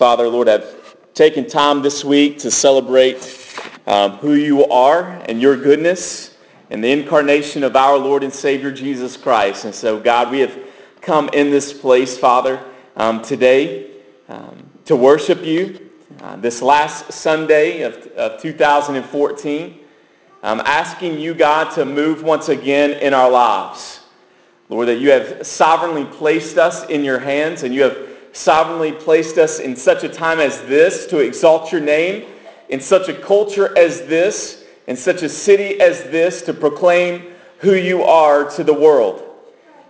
Father, Lord, I've taken time this week to celebrate um, who you are and your goodness and the incarnation of our Lord and Savior Jesus Christ. And so, God, we have come in this place, Father, um, today um, to worship you. Uh, this last Sunday of, of 2014, I'm asking you, God, to move once again in our lives. Lord, that you have sovereignly placed us in your hands and you have sovereignly placed us in such a time as this to exalt your name, in such a culture as this, in such a city as this to proclaim who you are to the world.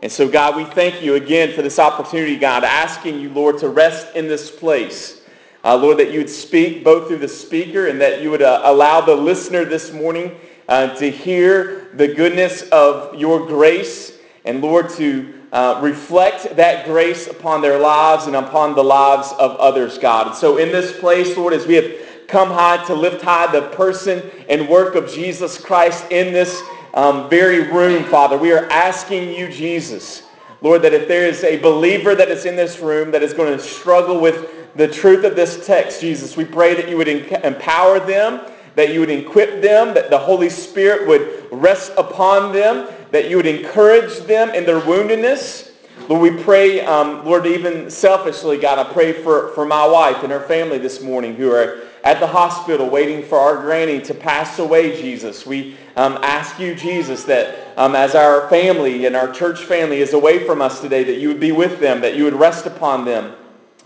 And so, God, we thank you again for this opportunity, God, asking you, Lord, to rest in this place. Uh, Lord, that you would speak both through the speaker and that you would uh, allow the listener this morning uh, to hear the goodness of your grace and, Lord, to uh, reflect that grace upon their lives and upon the lives of others, God. And so in this place, Lord, as we have come high to lift high the person and work of Jesus Christ in this um, very room, Father, we are asking you, Jesus, Lord, that if there is a believer that is in this room that is going to struggle with the truth of this text, Jesus, we pray that you would empower them, that you would equip them, that the Holy Spirit would rest upon them, that you would encourage them in their woundedness. Lord, we pray, um, Lord, even selfishly, God, I pray for, for my wife and her family this morning who are at the hospital waiting for our granny to pass away, Jesus. We um, ask you, Jesus, that um, as our family and our church family is away from us today, that you would be with them, that you would rest upon them.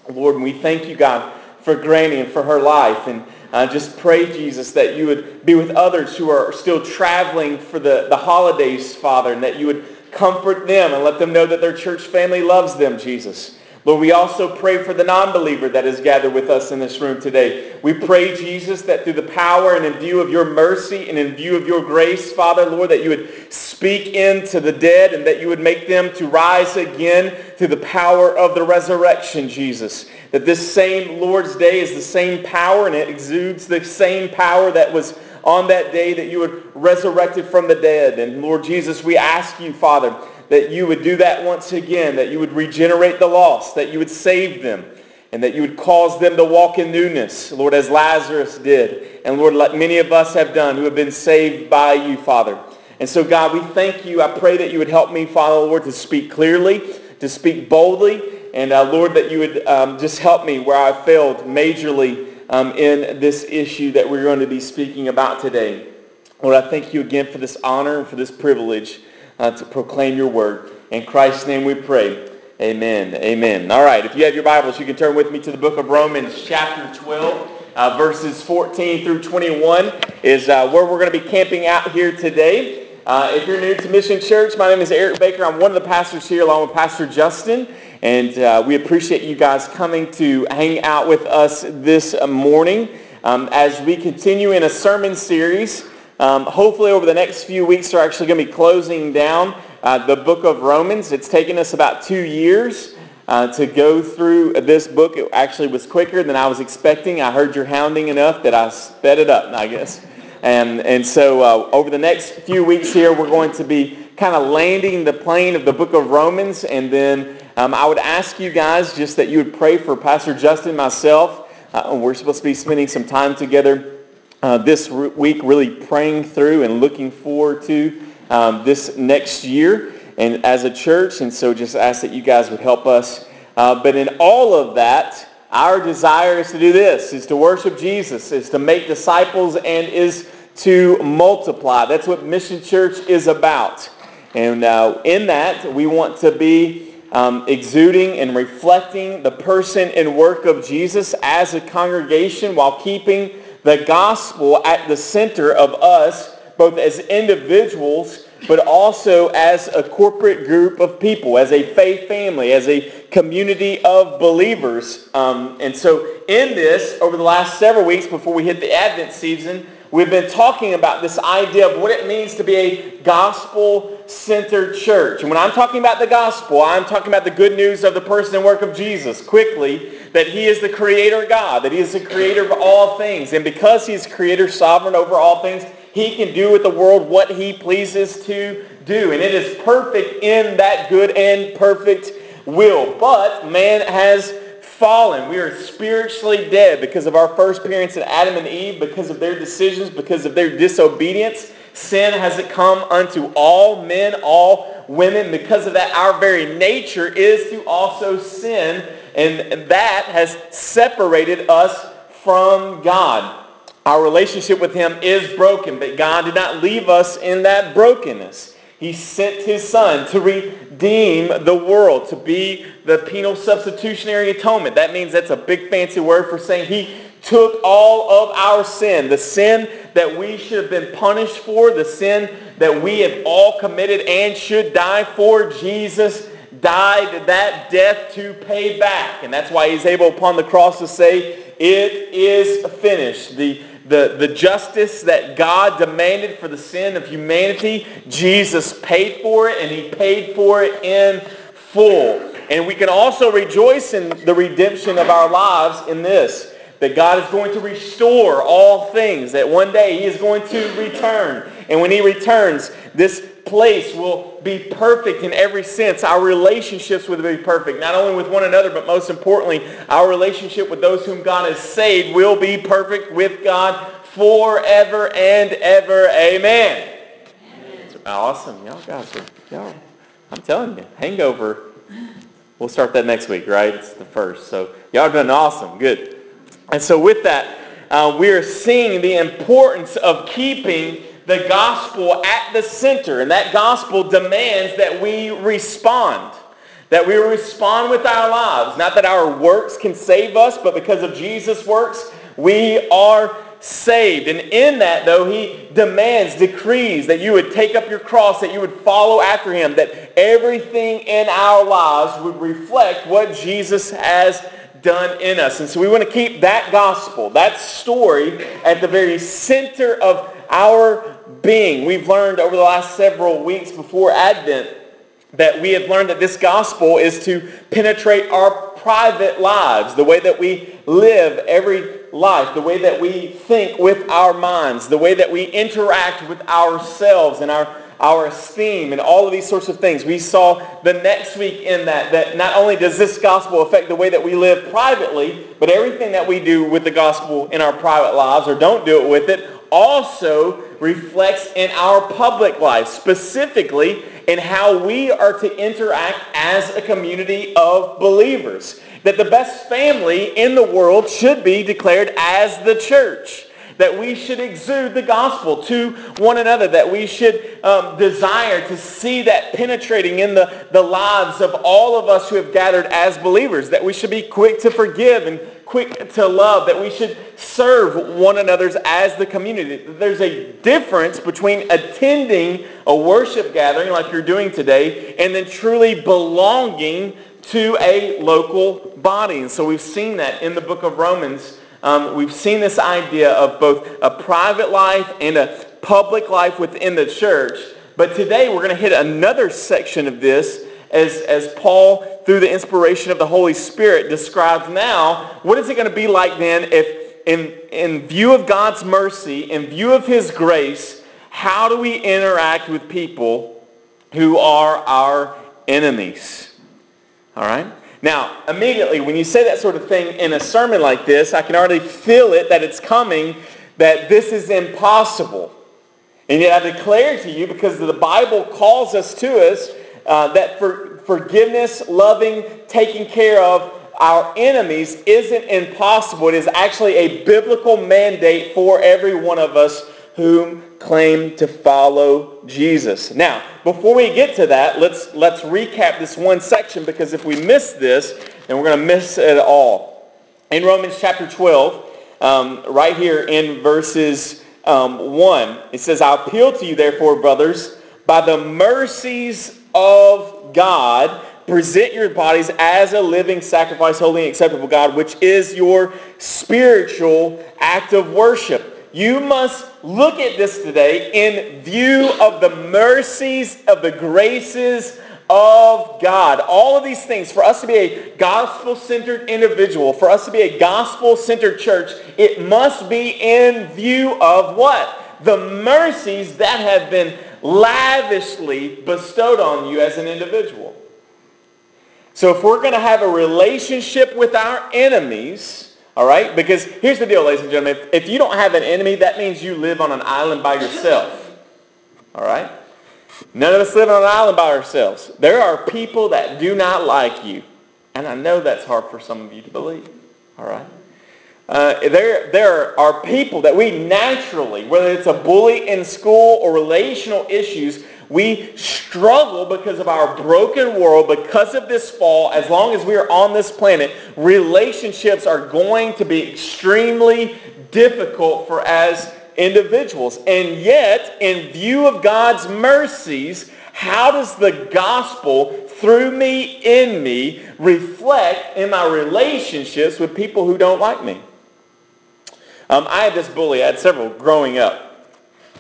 Lord, we thank you, God, for Granny and for her life. And uh, just pray, Jesus, that you would be with others who are still traveling for the, the holidays, Father, and that you would comfort them and let them know that their church family loves them, Jesus. Lord, we also pray for the non-believer that is gathered with us in this room today. We pray, Jesus, that through the power and in view of your mercy and in view of your grace, Father, Lord, that you would speak into the dead and that you would make them to rise again through the power of the resurrection, Jesus. That this same Lord's Day is the same power and it exudes the same power that was on that day that you were resurrected from the dead. And Lord Jesus, we ask you, Father, that you would do that once again, that you would regenerate the lost, that you would save them, and that you would cause them to walk in newness, Lord, as Lazarus did. And Lord, like many of us have done who have been saved by you, Father. And so, God, we thank you. I pray that you would help me, Father, Lord, to speak clearly, to speak boldly, and uh, Lord, that you would um, just help me where I failed majorly um, in this issue that we're going to be speaking about today. Lord, I thank you again for this honor and for this privilege uh, to proclaim your word. In Christ's name we pray. Amen. Amen. All right. If you have your Bibles, you can turn with me to the book of Romans chapter 12. Uh, verses 14 through 21 is uh, where we're going to be camping out here today. Uh, if you're new to Mission Church, my name is Eric Baker. I'm one of the pastors here along with Pastor Justin. And uh, we appreciate you guys coming to hang out with us this morning um, as we continue in a sermon series um, hopefully over the next few weeks we're actually going to be closing down uh, the book of Romans. It's taken us about two years uh, to go through this book. It actually was quicker than I was expecting. I heard your hounding enough that I sped it up, I guess. And, and so uh, over the next few weeks here, we're going to be kind of landing the plane of the book of Romans. And then um, I would ask you guys just that you would pray for Pastor Justin, myself. Uh, we're supposed to be spending some time together uh, this re- week really praying through and looking forward to um, this next year and as a church. And so just ask that you guys would help us. Uh, but in all of that, our desire is to do this, is to worship Jesus, is to make disciples, and is to multiply. That's what Mission Church is about. And uh, in that, we want to be um, exuding and reflecting the person and work of Jesus as a congregation while keeping the gospel at the center of us, both as individuals, but also as a corporate group of people, as a faith family, as a community of believers. Um, and so in this, over the last several weeks before we hit the Advent season, we've been talking about this idea of what it means to be a gospel-centered church. And when I'm talking about the gospel, I'm talking about the good news of the person and work of Jesus. Quickly, that he is the creator God, that he is the creator of all things. And because he's creator, sovereign over all things, he can do with the world what he pleases to do. And it is perfect in that good and perfect will. But man has fallen. We are spiritually dead because of our first parents in Adam and Eve, because of their decisions, because of their disobedience. Sin has come unto all men, all women. Because of that, our very nature is to also sin. And that has separated us from God. Our relationship with him is broken, but God did not leave us in that brokenness. He sent his son to redeem the world, to be the penal substitutionary atonement. That means that's a big fancy word for saying he took all of our sin, the sin that we should have been punished for, the sin that we have all committed and should die for. Jesus died that death to pay back. And that's why he's able upon the cross to say, it is finished. The the, the justice that God demanded for the sin of humanity, Jesus paid for it, and he paid for it in full. And we can also rejoice in the redemption of our lives in this, that God is going to restore all things, that one day he is going to return. And when he returns, this place will be perfect in every sense. Our relationships will be perfect, not only with one another, but most importantly, our relationship with those whom God has saved will be perfect with God forever and ever. Amen. Amen. Awesome. Y'all guys are, y'all, I'm telling you, hangover. We'll start that next week, right? It's the first. So y'all done awesome. Good. And so with that, uh, we are seeing the importance of keeping the gospel at the center. And that gospel demands that we respond. That we respond with our lives. Not that our works can save us, but because of Jesus' works, we are saved. And in that, though, he demands, decrees that you would take up your cross, that you would follow after him, that everything in our lives would reflect what Jesus has done in us. And so we want to keep that gospel, that story at the very center of our being. We've learned over the last several weeks before Advent that we have learned that this gospel is to penetrate our private lives, the way that we live every life, the way that we think with our minds, the way that we interact with ourselves and our our esteem and all of these sorts of things. We saw the next week in that, that not only does this gospel affect the way that we live privately, but everything that we do with the gospel in our private lives or don't do it with it also reflects in our public life, specifically in how we are to interact as a community of believers. That the best family in the world should be declared as the church that we should exude the gospel to one another, that we should um, desire to see that penetrating in the, the lives of all of us who have gathered as believers, that we should be quick to forgive and quick to love, that we should serve one another's as the community. There's a difference between attending a worship gathering like you're doing today and then truly belonging to a local body. And so we've seen that in the book of Romans um, we've seen this idea of both a private life and a public life within the church. But today we're going to hit another section of this as, as Paul, through the inspiration of the Holy Spirit, describes now what is it going to be like then if in, in view of God's mercy, in view of his grace, how do we interact with people who are our enemies? All right? Now, immediately, when you say that sort of thing in a sermon like this, I can already feel it that it's coming, that this is impossible. And yet I declare to you, because the Bible calls us to us, uh, that for forgiveness, loving, taking care of our enemies isn't impossible. It is actually a biblical mandate for every one of us whom claim to follow Jesus. Now, before we get to that, let's, let's recap this one section because if we miss this, then we're going to miss it all. In Romans chapter 12, um, right here in verses um, 1, it says, I appeal to you, therefore, brothers, by the mercies of God, present your bodies as a living sacrifice, holy and acceptable God, which is your spiritual act of worship. You must look at this today in view of the mercies of the graces of God. All of these things, for us to be a gospel-centered individual, for us to be a gospel-centered church, it must be in view of what? The mercies that have been lavishly bestowed on you as an individual. So if we're going to have a relationship with our enemies, all right, because here's the deal, ladies and gentlemen. If, if you don't have an enemy, that means you live on an island by yourself. All right? None of us live on an island by ourselves. There are people that do not like you. And I know that's hard for some of you to believe. All right? Uh, there, there are people that we naturally, whether it's a bully in school or relational issues, we struggle because of our broken world, because of this fall. As long as we are on this planet, relationships are going to be extremely difficult for as individuals. And yet, in view of God's mercies, how does the gospel through me, in me, reflect in my relationships with people who don't like me? Um, I had this bully. I had several growing up.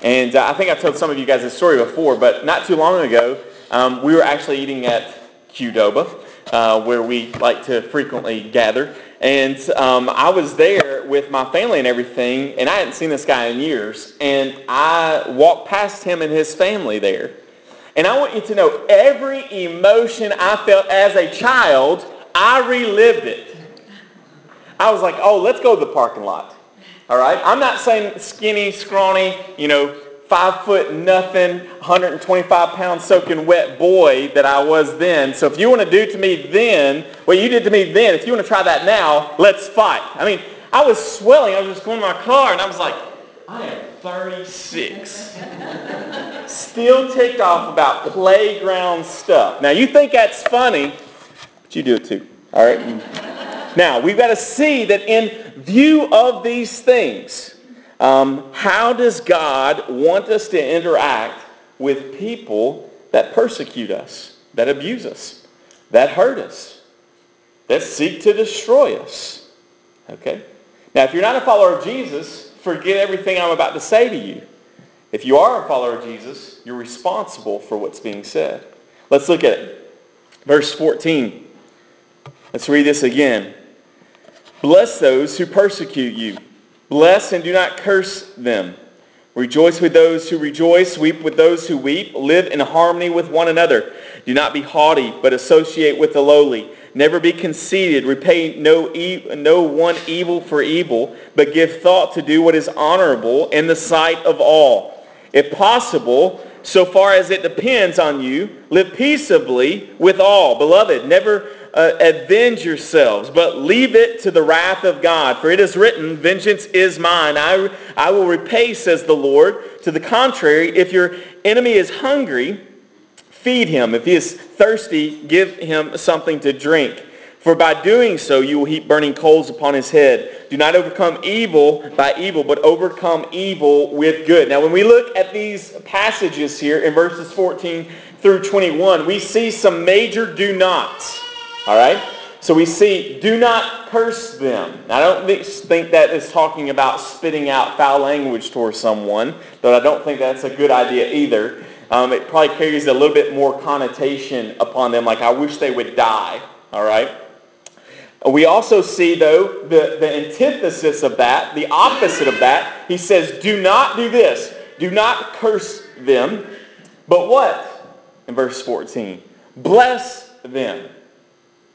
And uh, I think I've told some of you guys this story before, but not too long ago, um, we were actually eating at Qdoba, uh, where we like to frequently gather. And um, I was there with my family and everything, and I hadn't seen this guy in years. And I walked past him and his family there. And I want you to know every emotion I felt as a child, I relived it. I was like, oh, let's go to the parking lot. All right? I'm not saying skinny, scrawny, you know, five foot nothing, 125 pound soaking wet boy that I was then. So if you want to do to me then what you did to me then, if you want to try that now, let's fight. I mean, I was swelling. I was just going to my car and I was like, I am 36. Still ticked off about playground stuff. Now you think that's funny, but you do it too. All right? Now, we've got to see that in view of these things, um, how does God want us to interact with people that persecute us, that abuse us, that hurt us, that seek to destroy us? Okay? Now, if you're not a follower of Jesus, forget everything I'm about to say to you. If you are a follower of Jesus, you're responsible for what's being said. Let's look at it. Verse 14. Let's read this again. Bless those who persecute you. Bless and do not curse them. Rejoice with those who rejoice. Weep with those who weep. Live in harmony with one another. Do not be haughty, but associate with the lowly. Never be conceited. Repay no, e- no one evil for evil, but give thought to do what is honorable in the sight of all. If possible, so far as it depends on you, live peaceably with all. Beloved, never uh, avenge yourselves, but leave it to the wrath of God. For it is written, vengeance is mine. I, I will repay, says the Lord. To the contrary, if your enemy is hungry, feed him. If he is thirsty, give him something to drink. For by doing so, you will heap burning coals upon his head. Do not overcome evil by evil, but overcome evil with good. Now, when we look at these passages here in verses 14 through 21, we see some major do nots. All right? So we see, do not curse them. I don't think that is talking about spitting out foul language towards someone, though I don't think that's a good idea either. Um, it probably carries a little bit more connotation upon them, like I wish they would die. All right? We also see, though, the, the antithesis of that, the opposite of that. He says, do not do this. Do not curse them. But what? In verse 14. Bless them.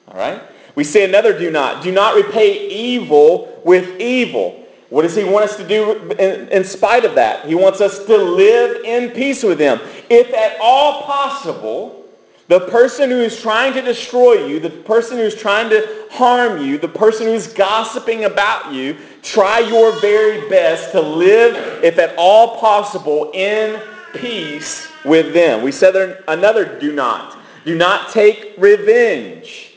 All right? We say another do not. Do not repay evil with evil. What does he want us to do in, in, spite of that? He wants us to live in peace with him. If at all possible, the person who is trying to destroy you, the person who is trying to harm you, the person who is gossiping about you, try your very best to live, if at all possible, in peace with them. We said there another do not. Do not take revenge.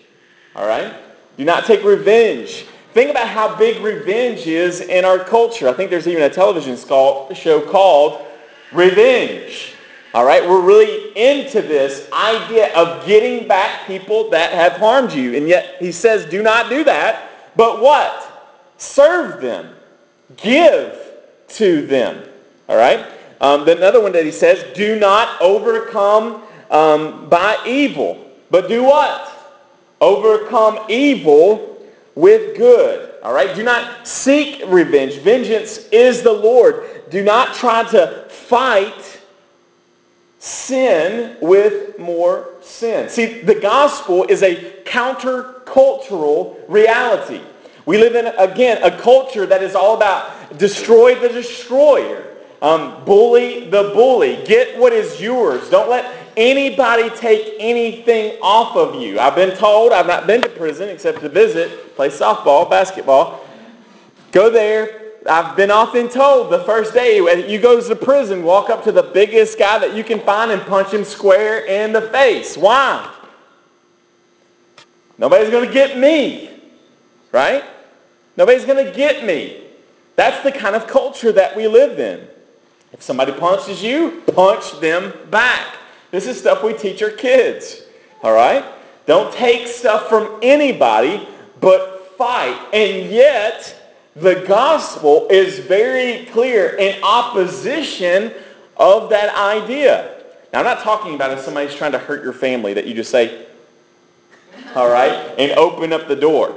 All right? Do not take revenge. Think about how big revenge is in our culture. I think there's even a television show called Revenge. All right? We're really into this idea of getting back people that have harmed you. And yet he says, do not do that. But what? Serve them. Give to them. All right? Um, another one that he says, do not overcome um, by evil. But do what? Overcome evil with good. All right? Do not seek revenge. Vengeance is the Lord. Do not try to fight sin with more sin. See, the gospel is a countercultural reality. We live in, again, a culture that is all about destroy the destroyer, um, bully the bully, get what is yours. Don't let anybody take anything off of you. I've been told, I've not been to prison except to visit, play softball, basketball. Go there. I've been often told the first day you go to prison, walk up to the biggest guy that you can find and punch him square in the face. Why? Nobody's going to get me. Right? Nobody's going to get me. That's the kind of culture that we live in. If somebody punches you, punch them back. This is stuff we teach our kids. All right? Don't take stuff from anybody, but fight. And yet, the gospel is very clear in opposition of that idea. Now, I'm not talking about if somebody's trying to hurt your family that you just say, all right, and open up the door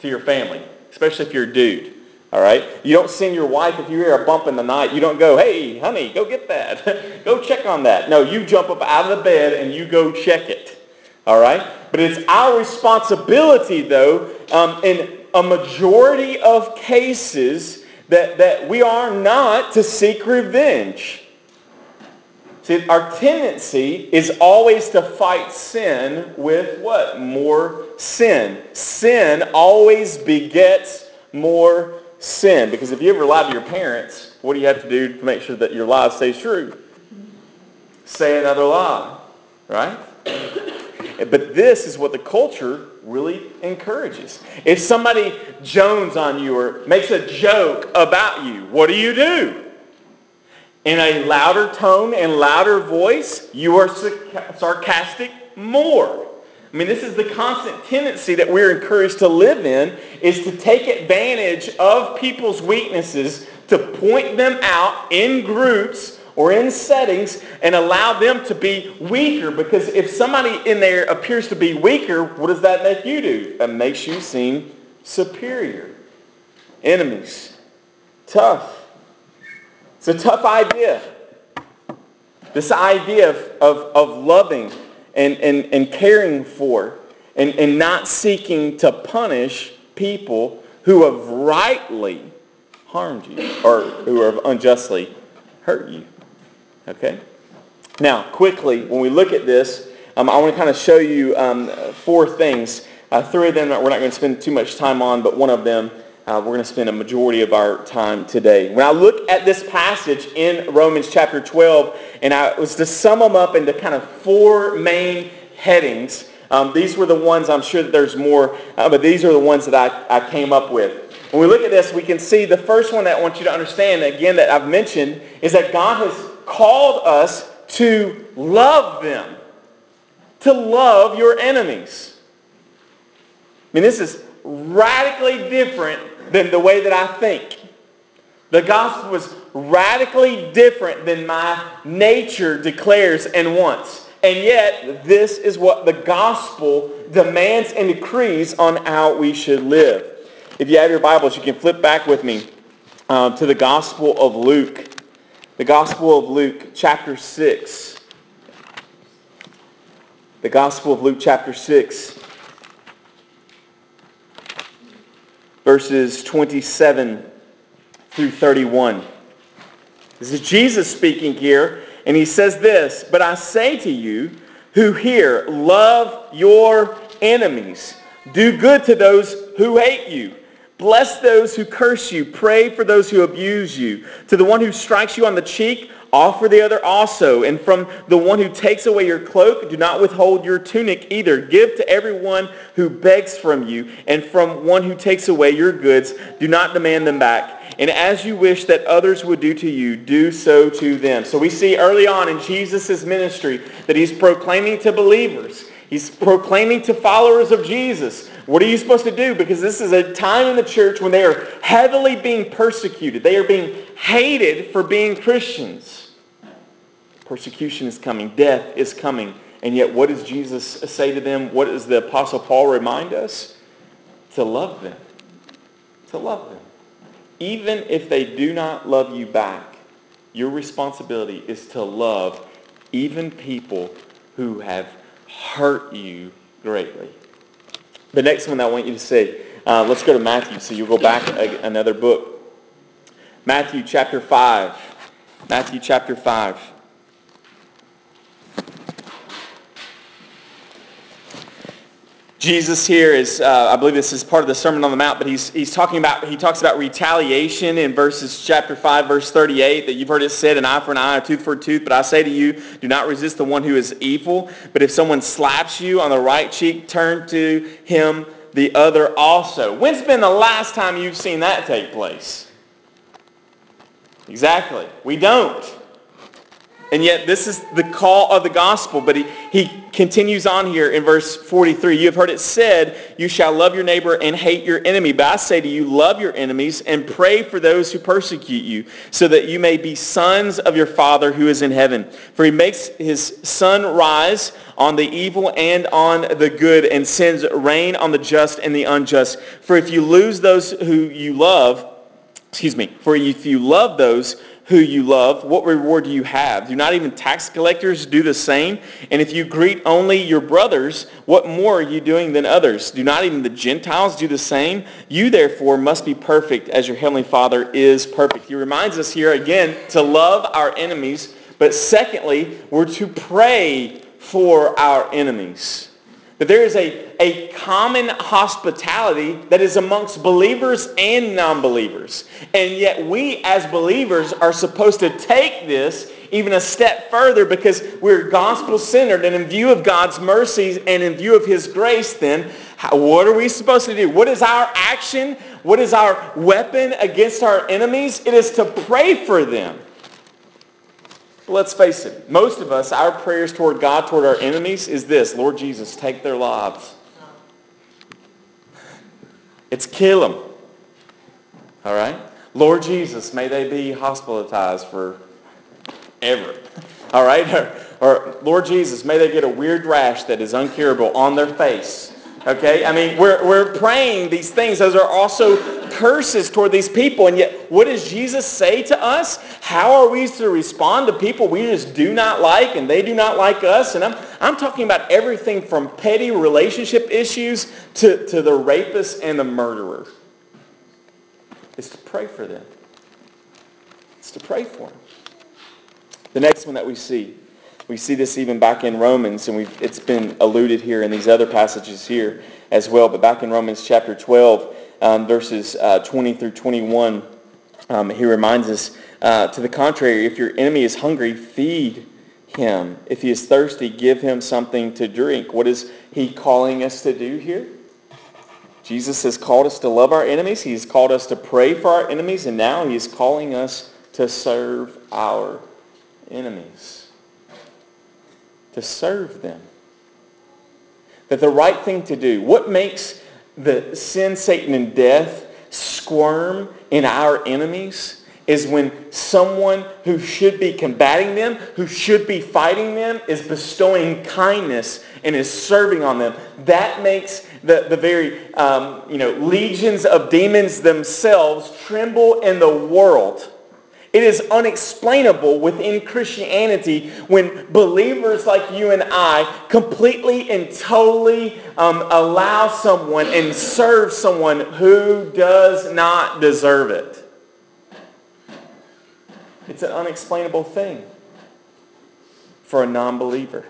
to your family, especially if you're a dude. All right? You don't send your wife if you hear a bump in the night. You don't go, hey, honey, go get that. go check on that. No, you jump up out of the bed and you go check it. All right? But it's our responsibility, though, um, in a majority of cases that, that we are not to seek revenge. See, our tendency is always to fight sin with what? More sin. Sin always begets more sin. Because if you ever lie to your parents, what do you have to do to make sure that your lie stays true? Say another lie, right? But this is what the culture really encourages. If somebody jones on you or makes a joke about you, what do you do? In a louder tone and louder voice, you are sarcastic more. I mean, this is the constant tendency that we're encouraged to live in, is to take advantage of people's weaknesses, to point them out in groups or in settings and allow them to be weaker. Because if somebody in there appears to be weaker, what does that make you do? That makes you seem superior. Enemies. Tough. It's a tough idea. This idea of, of, of loving and, and, and caring for and, and not seeking to punish people who have rightly harmed you or who have unjustly hurt you. Okay? Now, quickly, when we look at this, um, I want to kind of show you um, four things. Uh, three of them that we're not going to spend too much time on, but one of them uh, we're going to spend a majority of our time today. When I look at this passage in Romans chapter 12, and I was to sum them up into kind of four main headings, um, these were the ones, I'm sure that there's more, uh, but these are the ones that I, I came up with. When we look at this, we can see the first one that I want you to understand, again, that I've mentioned, is that God has called us to love them, to love your enemies. I mean, this is radically different than the way that I think. The gospel is radically different than my nature declares and wants. And yet, this is what the gospel demands and decrees on how we should live. If you have your Bibles, you can flip back with me um, to the Gospel of Luke. The Gospel of Luke, chapter 6. The Gospel of Luke, chapter 6. Verses 27 through 31. This is Jesus speaking here, and he says this, But I say to you who hear, love your enemies. Do good to those who hate you. Bless those who curse you. Pray for those who abuse you. To the one who strikes you on the cheek, offer the other also. And from the one who takes away your cloak, do not withhold your tunic either. Give to everyone who begs from you. And from one who takes away your goods, do not demand them back. And as you wish that others would do to you, do so to them. So we see early on in Jesus' ministry that he's proclaiming to believers. He's proclaiming to followers of Jesus what are you supposed to do? Because this is a time in the church when they are heavily being persecuted. They are being hated for being Christians. Persecution is coming. Death is coming. And yet what does Jesus say to them? What does the Apostle Paul remind us? To love them. To love them. Even if they do not love you back, your responsibility is to love even people who have hurt you greatly. The next one I want you to see, uh, let's go to Matthew. So you'll go back a, another book. Matthew chapter 5. Matthew chapter 5. Jesus here is, uh, I believe this is part of the Sermon on the Mount, but he's, he's talking about, he talks about retaliation in verses chapter 5, verse 38, that you've heard it said, an eye for an eye, a tooth for a tooth. But I say to you, do not resist the one who is evil. But if someone slaps you on the right cheek, turn to him the other also. When's been the last time you've seen that take place? Exactly. We don't. And yet this is the call of the gospel. But he, he continues on here in verse 43. You have heard it said, you shall love your neighbor and hate your enemy. But I say to you, love your enemies and pray for those who persecute you, so that you may be sons of your Father who is in heaven. For he makes his sun rise on the evil and on the good, and sends rain on the just and the unjust. For if you lose those who you love, excuse me, for if you love those who you love, what reward do you have? Do not even tax collectors do the same? And if you greet only your brothers, what more are you doing than others? Do not even the Gentiles do the same? You therefore must be perfect as your heavenly Father is perfect. He reminds us here again to love our enemies, but secondly, we're to pray for our enemies. That there is a, a common hospitality that is amongst believers and non-believers. And yet we as believers are supposed to take this even a step further because we're gospel-centered and in view of God's mercies and in view of his grace then, how, what are we supposed to do? What is our action? What is our weapon against our enemies? It is to pray for them. Let's face it, most of us, our prayers toward God, toward our enemies, is this, Lord Jesus, take their lives. It's kill them. All right? Lord Jesus, may they be hospitalized for ever. All right? Or, or, Lord Jesus, may they get a weird rash that is uncurable on their face. Okay? I mean, we're, we're praying these things. Those are also curses toward these people. And yet, what does Jesus say to us? How are we to respond to people we just do not like and they do not like us? And I'm, I'm talking about everything from petty relationship issues to, to the rapist and the murderer. It's to pray for them. It's to pray for them. The next one that we see, we see this even back in Romans, and it's been alluded here in these other passages here as well. But back in Romans chapter 12, um, verses uh, 20 through 21, um, he reminds us, uh, to the contrary, if your enemy is hungry, feed him. If he is thirsty, give him something to drink. What is he calling us to do here? Jesus has called us to love our enemies. He has called us to pray for our enemies. And now he is calling us to serve our enemies. To serve them. That the right thing to do, what makes the sin, Satan, and death squirm in our enemies is when someone who should be combating them, who should be fighting them, is bestowing kindness and is serving on them. That makes the, the very um, you know, legions of demons themselves tremble in the world. It is unexplainable within Christianity when believers like you and I completely and totally um, allow someone and serve someone who does not deserve it. It's an unexplainable thing for a non-believer.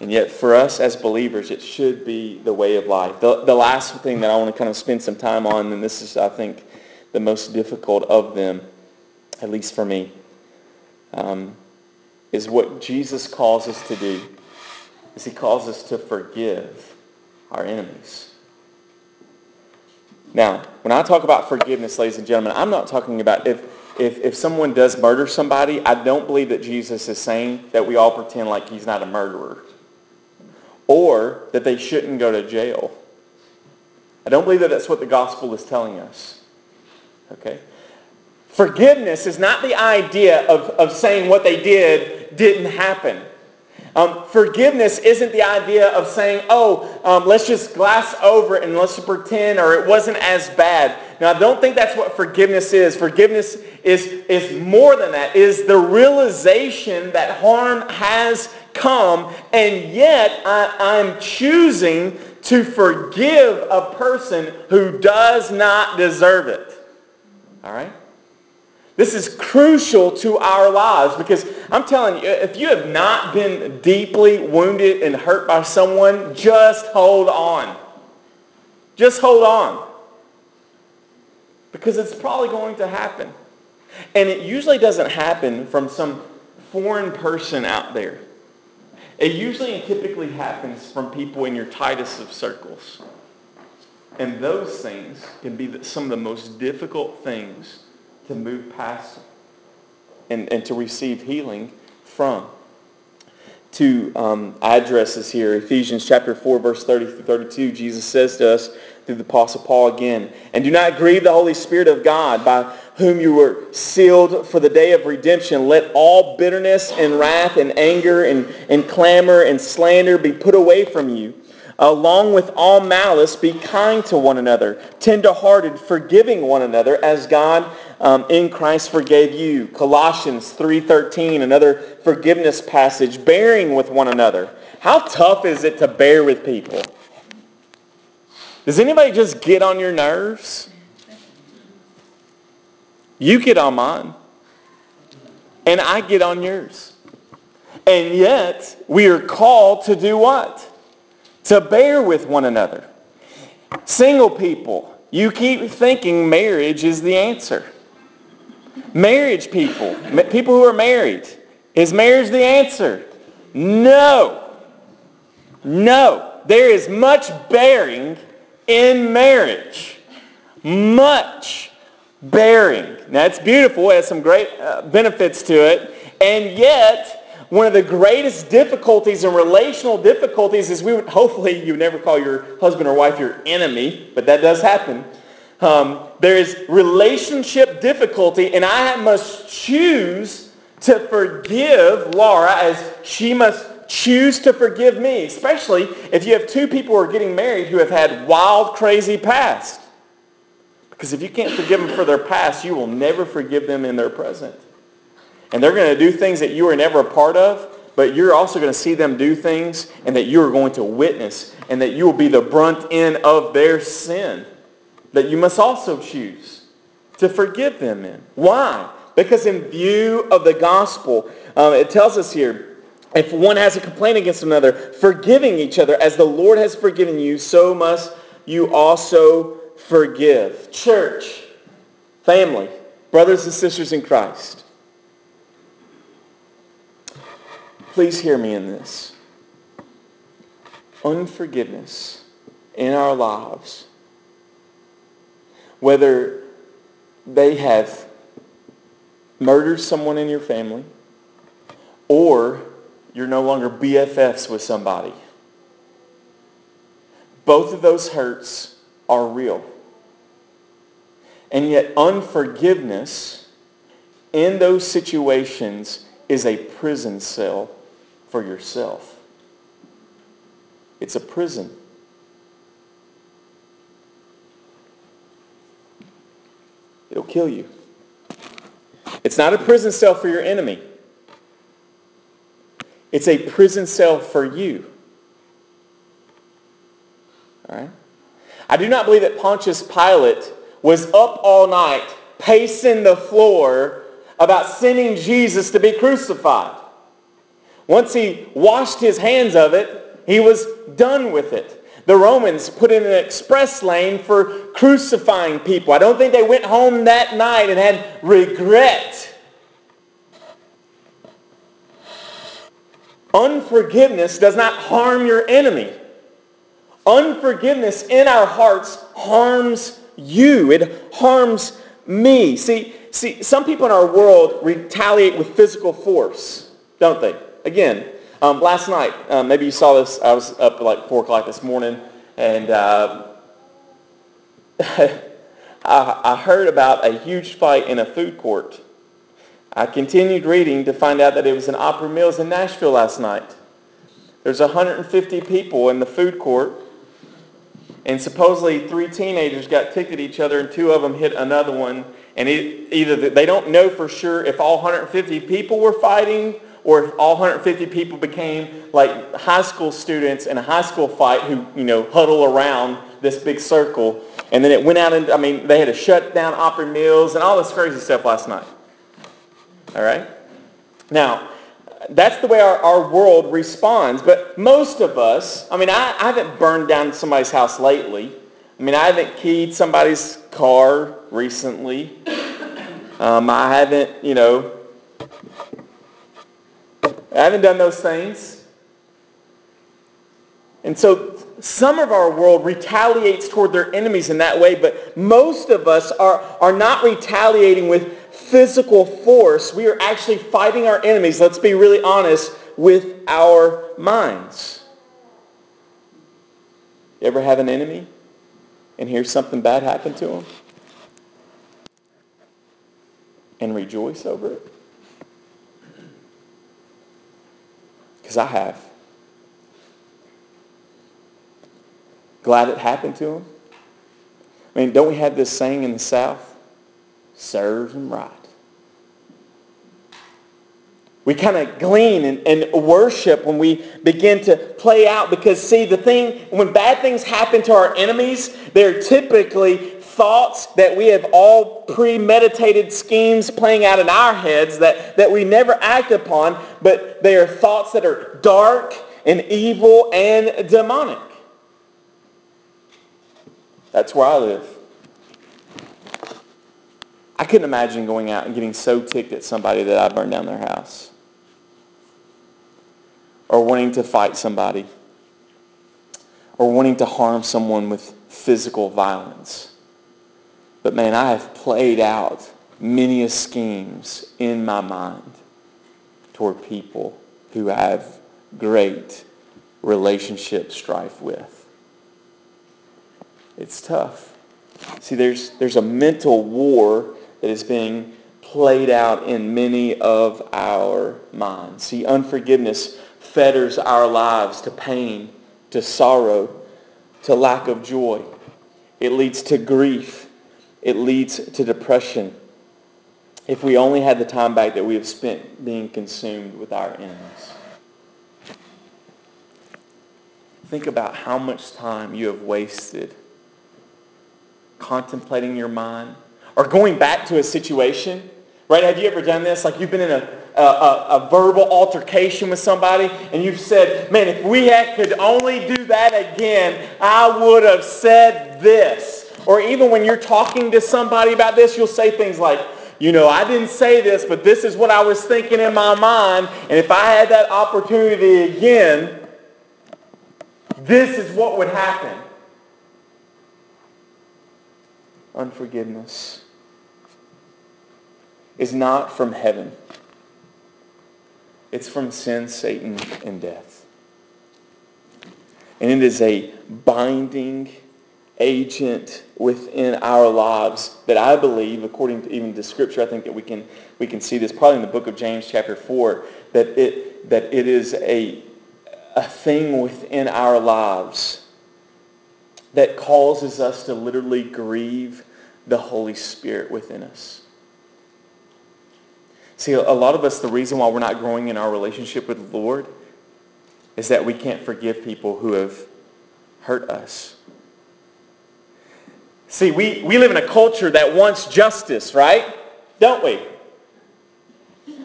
And yet for us as believers, it should be the way of life. The, the last thing that I want to kind of spend some time on, and this is, I think, the most difficult of them, at least for me, um, is what Jesus calls us to do. Is he calls us to forgive our enemies. Now, when I talk about forgiveness, ladies and gentlemen, I'm not talking about if, if, if someone does murder somebody, I don't believe that Jesus is saying that we all pretend like he's not a murderer or that they shouldn't go to jail. I don't believe that that's what the gospel is telling us. Okay? Forgiveness is not the idea of, of saying what they did didn't happen. Um, forgiveness isn't the idea of saying, oh, um, let's just glass over it and let's pretend or it wasn't as bad. Now, I don't think that's what forgiveness is. Forgiveness is, is more than that. It is the realization that harm has come and yet I, I'm choosing to forgive a person who does not deserve it. All right? This is crucial to our lives because I'm telling you, if you have not been deeply wounded and hurt by someone, just hold on. Just hold on. Because it's probably going to happen. And it usually doesn't happen from some foreign person out there. It usually and typically happens from people in your tightest of circles. And those things can be some of the most difficult things to move past and, and to receive healing from. Two um, addresses here. Ephesians chapter 4, verse 30 through 32. Jesus says to us through the Apostle Paul again, And do not grieve the Holy Spirit of God, by whom you were sealed for the day of redemption. Let all bitterness and wrath and anger and, and clamor and slander be put away from you along with all malice, be kind to one another, tenderhearted, forgiving one another, as God um, in Christ forgave you. Colossians 3.13, another forgiveness passage, bearing with one another. How tough is it to bear with people? Does anybody just get on your nerves? You get on mine. And I get on yours. And yet, we are called to do what? To bear with one another. Single people, you keep thinking marriage is the answer. Marriage people, people who are married, is marriage the answer? No. No. There is much bearing in marriage. Much bearing. Now it's beautiful. It has some great uh, benefits to it. And yet, one of the greatest difficulties and relational difficulties is we would, hopefully you never call your husband or wife your enemy, but that does happen. Um, there is relationship difficulty and I must choose to forgive Laura as she must choose to forgive me, especially if you have two people who are getting married who have had wild, crazy past. Because if you can't forgive them for their past, you will never forgive them in their present. And they're going to do things that you were never a part of, but you're also going to see them do things and that you are going to witness and that you will be the brunt end of their sin that you must also choose to forgive them in. Why? Because in view of the gospel, um, it tells us here, if one has a complaint against another, forgiving each other as the Lord has forgiven you, so must you also forgive. Church, family, brothers and sisters in Christ. Please hear me in this. Unforgiveness in our lives, whether they have murdered someone in your family or you're no longer BFFs with somebody. Both of those hurts are real. And yet unforgiveness in those situations is a prison cell for yourself. It's a prison. It'll kill you. It's not a prison cell for your enemy. It's a prison cell for you. All right? I do not believe that Pontius Pilate was up all night pacing the floor about sending Jesus to be crucified. Once he washed his hands of it, he was done with it. The Romans put in an express lane for crucifying people. I don't think they went home that night and had regret. Unforgiveness does not harm your enemy. Unforgiveness in our hearts harms you. It harms me. See, see, some people in our world retaliate with physical force, don't they? Again, um, last night, um, maybe you saw this, I was up at like 4 o'clock this morning, and uh, I, I heard about a huge fight in a food court. I continued reading to find out that it was in Opry Mills in Nashville last night. There's 150 people in the food court, and supposedly three teenagers got ticked at each other, and two of them hit another one. And it, either they don't know for sure if all 150 people were fighting or if all 150 people became like high school students in a high school fight who, you know, huddle around this big circle. And then it went out and, I mean, they had to shut down Opry Mills and all this crazy stuff last night. All right? Now, that's the way our, our world responds. But most of us, I mean, I, I haven't burned down somebody's house lately. I mean, I haven't keyed somebody's car recently. Um, I haven't, you know, I haven't done those things. And so some of our world retaliates toward their enemies in that way, but most of us are, are not retaliating with physical force. We are actually fighting our enemies, let's be really honest, with our minds. You ever have an enemy and hear something bad happen to them? And rejoice over it? Because I have. Glad it happened to him. I mean, don't we have this saying in the South? Serves him right. We kind of glean and, and, worship when we begin to play out because see the thing, when bad things happen to our enemies, they're typically thoughts that we have all premeditated schemes playing out in our heads that, that we never act upon, but they are thoughts that are dark and evil and demonic. That's where I live. I couldn't imagine going out and getting so ticked at somebody that I burned down their house. Or wanting to fight somebody. Or wanting to harm someone with physical violence. But man, I have played out many schemes in my mind toward people who I have great relationship strife with. It's tough. See, there's, there's a mental war that is being played out in many of our minds. See, unforgiveness fetters our lives to pain, to sorrow, to lack of joy. It leads to grief. It leads to depression. If we only had the time back that we have spent being consumed with our enemies. Think about how much time you have wasted contemplating your mind or going back to a situation, right? Have you ever done this? Like you've been in a, a, a, verbal altercation with somebody and you've said, man, if we had, could only do that again, I would have said this. Or even when you're talking to somebody about this, you'll say things like, you know, I didn't say this, but this is what I was thinking in my mind. And if I had that opportunity again, this is what would happen. unforgiveness is not from heaven. It's from sin, Satan, and death. And it is a binding agent within our lives that I believe, according to even the scripture, I think that we can, we can see this probably in the book of James chapter 4, that it, that it is a, a thing within our lives that causes us to literally grieve the Holy Spirit within us. See, a lot of us, the reason why we're not growing in our relationship with the Lord is that we can't forgive people who have hurt us. See, we, we live in a culture that wants justice, right? Don't we?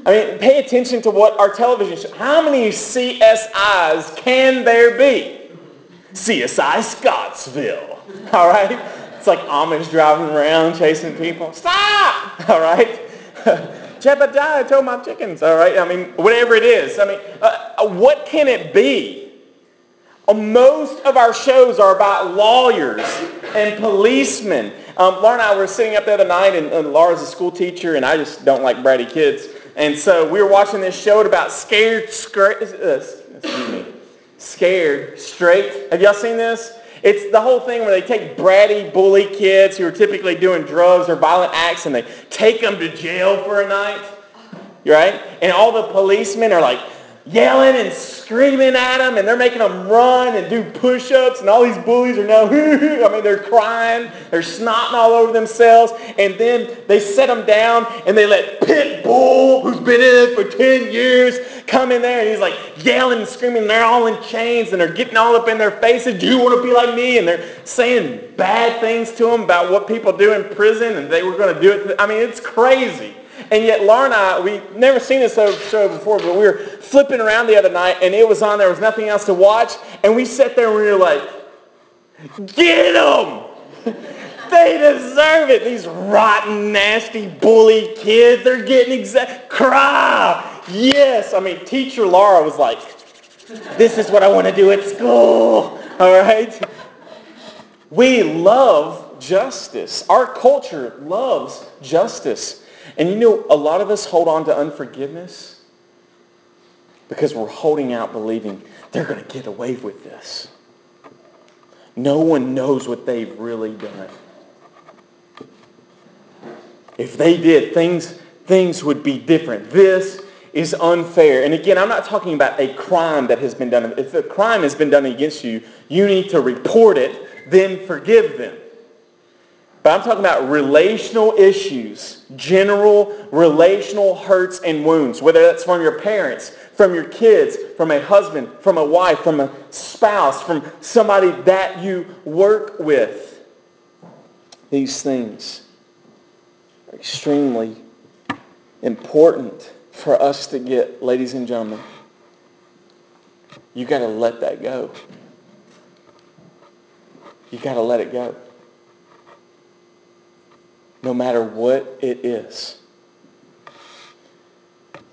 I mean, pay attention to what our television shows. How many CSIs can there be? CSI Scottsville. All right? It's like Amish driving around chasing people. Stop! All right? Jebediah told my chickens. All right? I mean, whatever it is. I mean, uh, uh, what can it be? Uh, most of our shows are about lawyers and policemen. Um, Laura and I were sitting up the other night, and, and Laura's a school teacher, and I just don't like bratty kids. And so we were watching this show about scared, uh, excuse me, Scared Straight. Have y'all seen this? It's the whole thing where they take bratty, bully kids who are typically doing drugs or violent acts and they take them to jail for a night. Right? And all the policemen are like, yelling and screaming at them and they're making them run and do push-ups and all these bullies are now, I mean, they're crying, they're snotting all over themselves and then they set them down and they let Pit Bull, who's been in it for 10 years, come in there and he's like yelling and screaming and they're all in chains and they're getting all up in their faces. Do you want to be like me? And they're saying bad things to them about what people do in prison and they were going to do it. I mean, it's crazy. And yet Laura and I, we've never seen this show before, but we were flipping around the other night and it was on. There was nothing else to watch. And we sat there and we were like, get them! they deserve it. These rotten, nasty, bully kids, they're getting exact, cry. Yes. I mean, teacher Laura was like, this is what I want to do at school. All right? We love justice. Our culture loves justice. And you know, a lot of us hold on to unforgiveness because we're holding out believing they're going to get away with this. No one knows what they've really done. If they did, things, things would be different. This is unfair. And again, I'm not talking about a crime that has been done. If a crime has been done against you, you need to report it, then forgive them. But I'm talking about relational issues, general relational hurts and wounds, whether that's from your parents, from your kids, from a husband, from a wife, from a spouse, from somebody that you work with. These things are extremely important for us to get, ladies and gentlemen. You got to let that go. You got to let it go no matter what it is.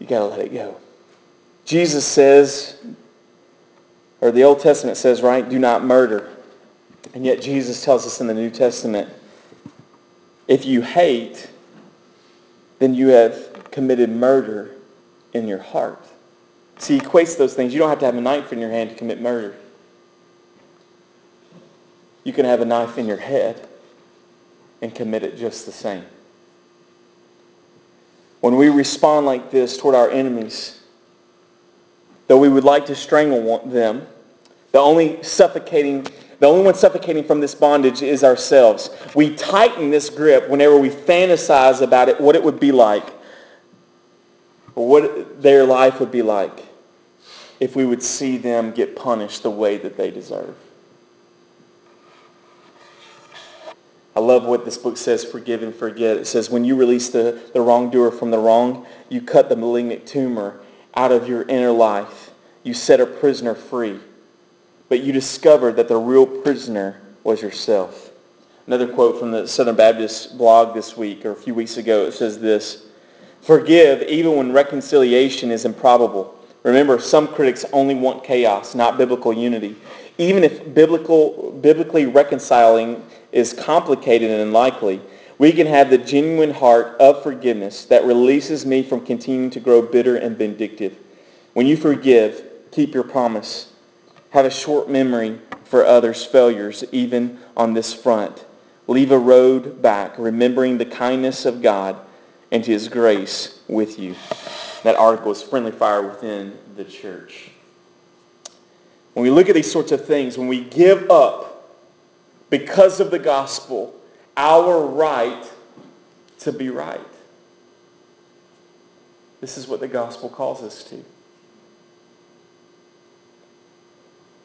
You got to let it go. Jesus says, or the Old Testament says, right, do not murder. And yet Jesus tells us in the New Testament, if you hate, then you have committed murder in your heart. See, he equates those things. You don't have to have a knife in your hand to commit murder. You can have a knife in your head and commit it just the same. When we respond like this toward our enemies, though we would like to strangle them, the only suffocating the only one suffocating from this bondage is ourselves. We tighten this grip whenever we fantasize about it, what it would be like, what their life would be like if we would see them get punished the way that they deserve. I love what this book says, Forgive and Forget. It says, when you release the, the wrongdoer from the wrong, you cut the malignant tumor out of your inner life. You set a prisoner free. But you discovered that the real prisoner was yourself. Another quote from the Southern Baptist blog this week, or a few weeks ago, it says this, Forgive even when reconciliation is improbable. Remember, some critics only want chaos, not biblical unity. Even if biblical, biblically reconciling is complicated and unlikely, we can have the genuine heart of forgiveness that releases me from continuing to grow bitter and vindictive. When you forgive, keep your promise. Have a short memory for others' failures, even on this front. Leave a road back, remembering the kindness of God and his grace with you. That article is Friendly Fire Within the Church. When we look at these sorts of things, when we give up because of the gospel, our right to be right. This is what the gospel calls us to.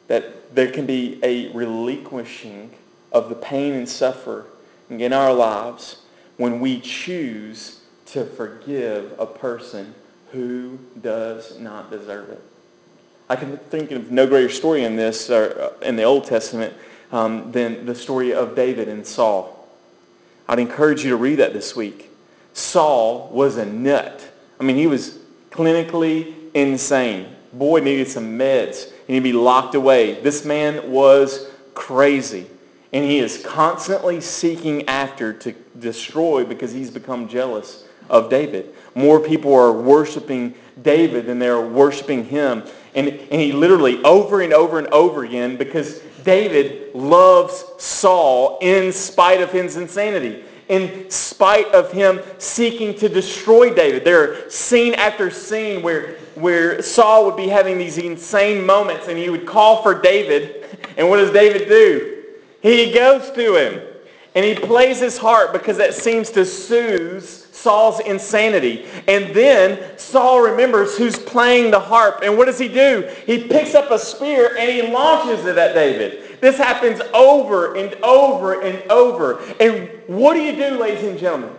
That there can be a relinquishing of the pain and suffering in our lives when we choose to forgive a person who does not deserve it. I can think of no greater story in this, or uh, in the Old Testament, um, than the story of David and Saul. I'd encourage you to read that this week. Saul was a nut. I mean, he was clinically insane. Boy needed some meds. He needed to be locked away. This man was crazy. And he is constantly seeking after to destroy because he's become jealous of David. More people are worshiping David than they're worshiping him. And, and he literally over and over and over again because David loves Saul in spite of his insanity. in spite of him seeking to destroy David. There are scene after scene where, where Saul would be having these insane moments and he would call for David. And what does David do? He goes to him and he plays his harp because that seems to soothe Saul's insanity. And then Saul remembers who's playing the harp. And what does he do? He picks up a spear and he launches it at David. This happens over and over and over. And what do you do, ladies and gentlemen?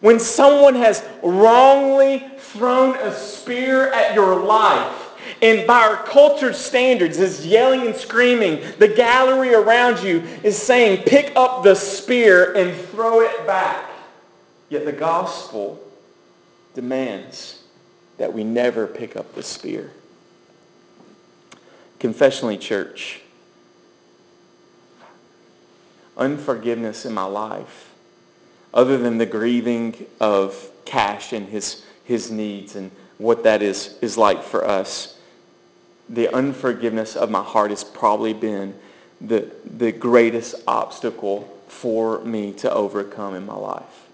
When someone has wrongly thrown a spear at your life, and by our culture standards is yelling and screaming. The gallery around you is saying, pick up the spear and throw it back. Yet the gospel demands that we never pick up the spear. Confessionally Church, unforgiveness in my life, other than the grieving of Cash and his, his needs and what that is, is like for us, the unforgiveness of my heart has probably been the, the greatest obstacle for me to overcome in my life.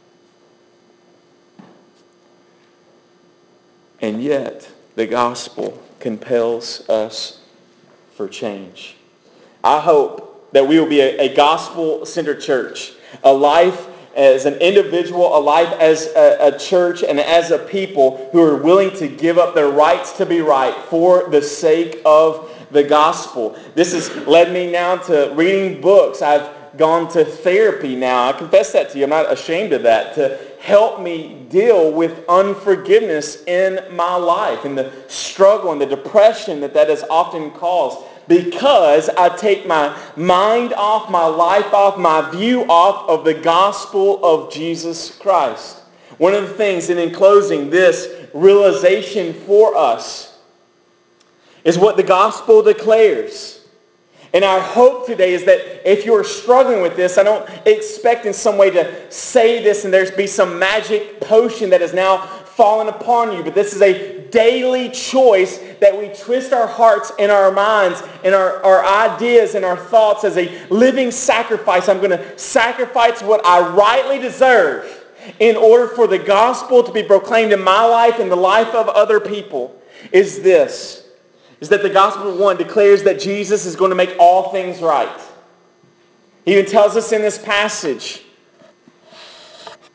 And yet, the gospel compels us for change. I hope that we will be a, a gospel-centered church, a life as an individual, a life as a, a, church, and as a people who are willing to give up their rights to be right for the sake of the gospel. This has led me now to reading books. I've gone to therapy now. I confess that to you. I'm not ashamed of that. To help me deal with unforgiveness in my life and the struggle and the depression that that has often caused because I take my mind off, my life off, my view off of the gospel of Jesus Christ. One of the things, and in closing, this realization for us is what the gospel declares. And our hope today is that if you're struggling with this, I don't expect in some way to say this and there's be some magic potion that has now fallen upon you, but this is a daily choice that we twist our hearts and our minds and our, our ideas and our thoughts as a living sacrifice. I'm going to sacrifice what I rightly deserve in order for the gospel to be proclaimed in my life and the life of other people is this, is that the gospel, one, declares that Jesus is going to make all things right. He even tells us in this passage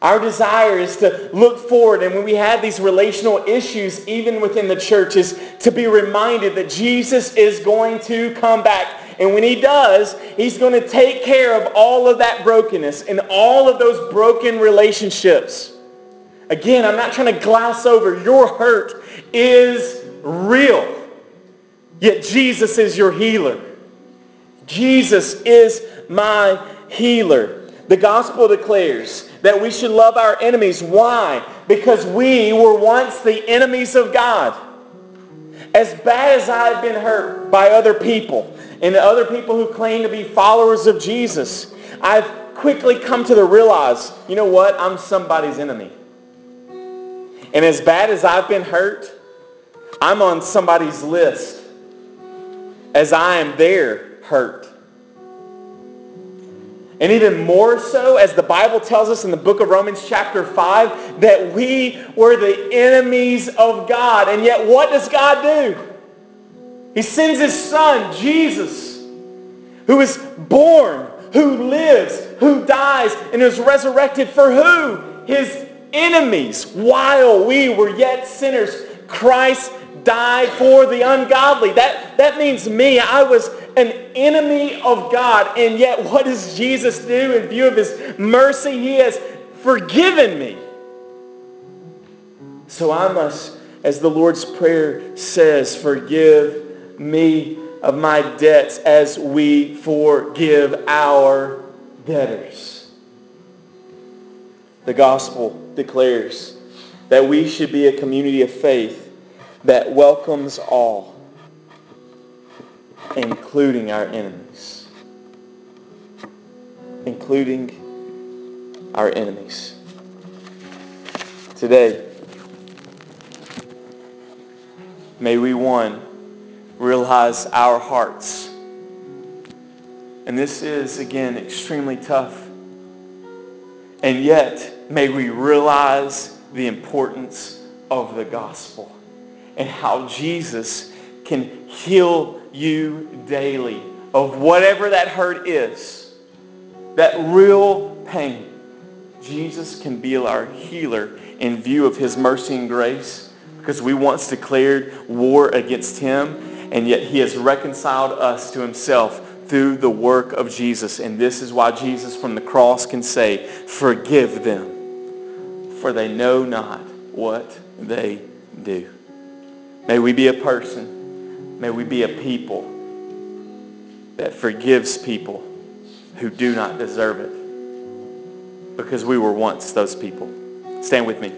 our desire is to look forward, and when we have these relational issues, even within the church, is to be reminded that Jesus is going to come back. And when he does, he's going to take care of all of that brokenness and all of those broken relationships. Again, I'm not trying to gloss over. Your hurt is real. Yet Jesus is your healer. Jesus is my healer. The gospel declares that we should love our enemies. Why? Because we were once the enemies of God. As bad as I've been hurt by other people and the other people who claim to be followers of Jesus, I've quickly come to the realize, you know what? I'm somebody's enemy. And as bad as I've been hurt, I'm on somebody's list as I am their hurt. And even more so, as the Bible tells us in the book of Romans chapter 5, that we were the enemies of God. And yet what does God do? He sends his son, Jesus, who is born, who lives, who dies, and is resurrected for who? His enemies. While we were yet sinners, Christ died for the ungodly. That, that means me. I was an enemy of God. And yet what does Jesus do in view of his mercy? He has forgiven me. So I must, as the Lord's Prayer says, forgive me of my debts as we forgive our debtors. The gospel declares that we should be a community of faith that welcomes all including our enemies. Including our enemies. Today, may we, one, realize our hearts. And this is, again, extremely tough. And yet, may we realize the importance of the gospel and how Jesus can heal you daily of whatever that hurt is, that real pain. Jesus can be our healer in view of his mercy and grace because we once declared war against him and yet he has reconciled us to himself through the work of Jesus. And this is why Jesus from the cross can say, forgive them, for they know not what they do. May we be a person, may we be a people that forgives people who do not deserve it because we were once those people. Stand with me.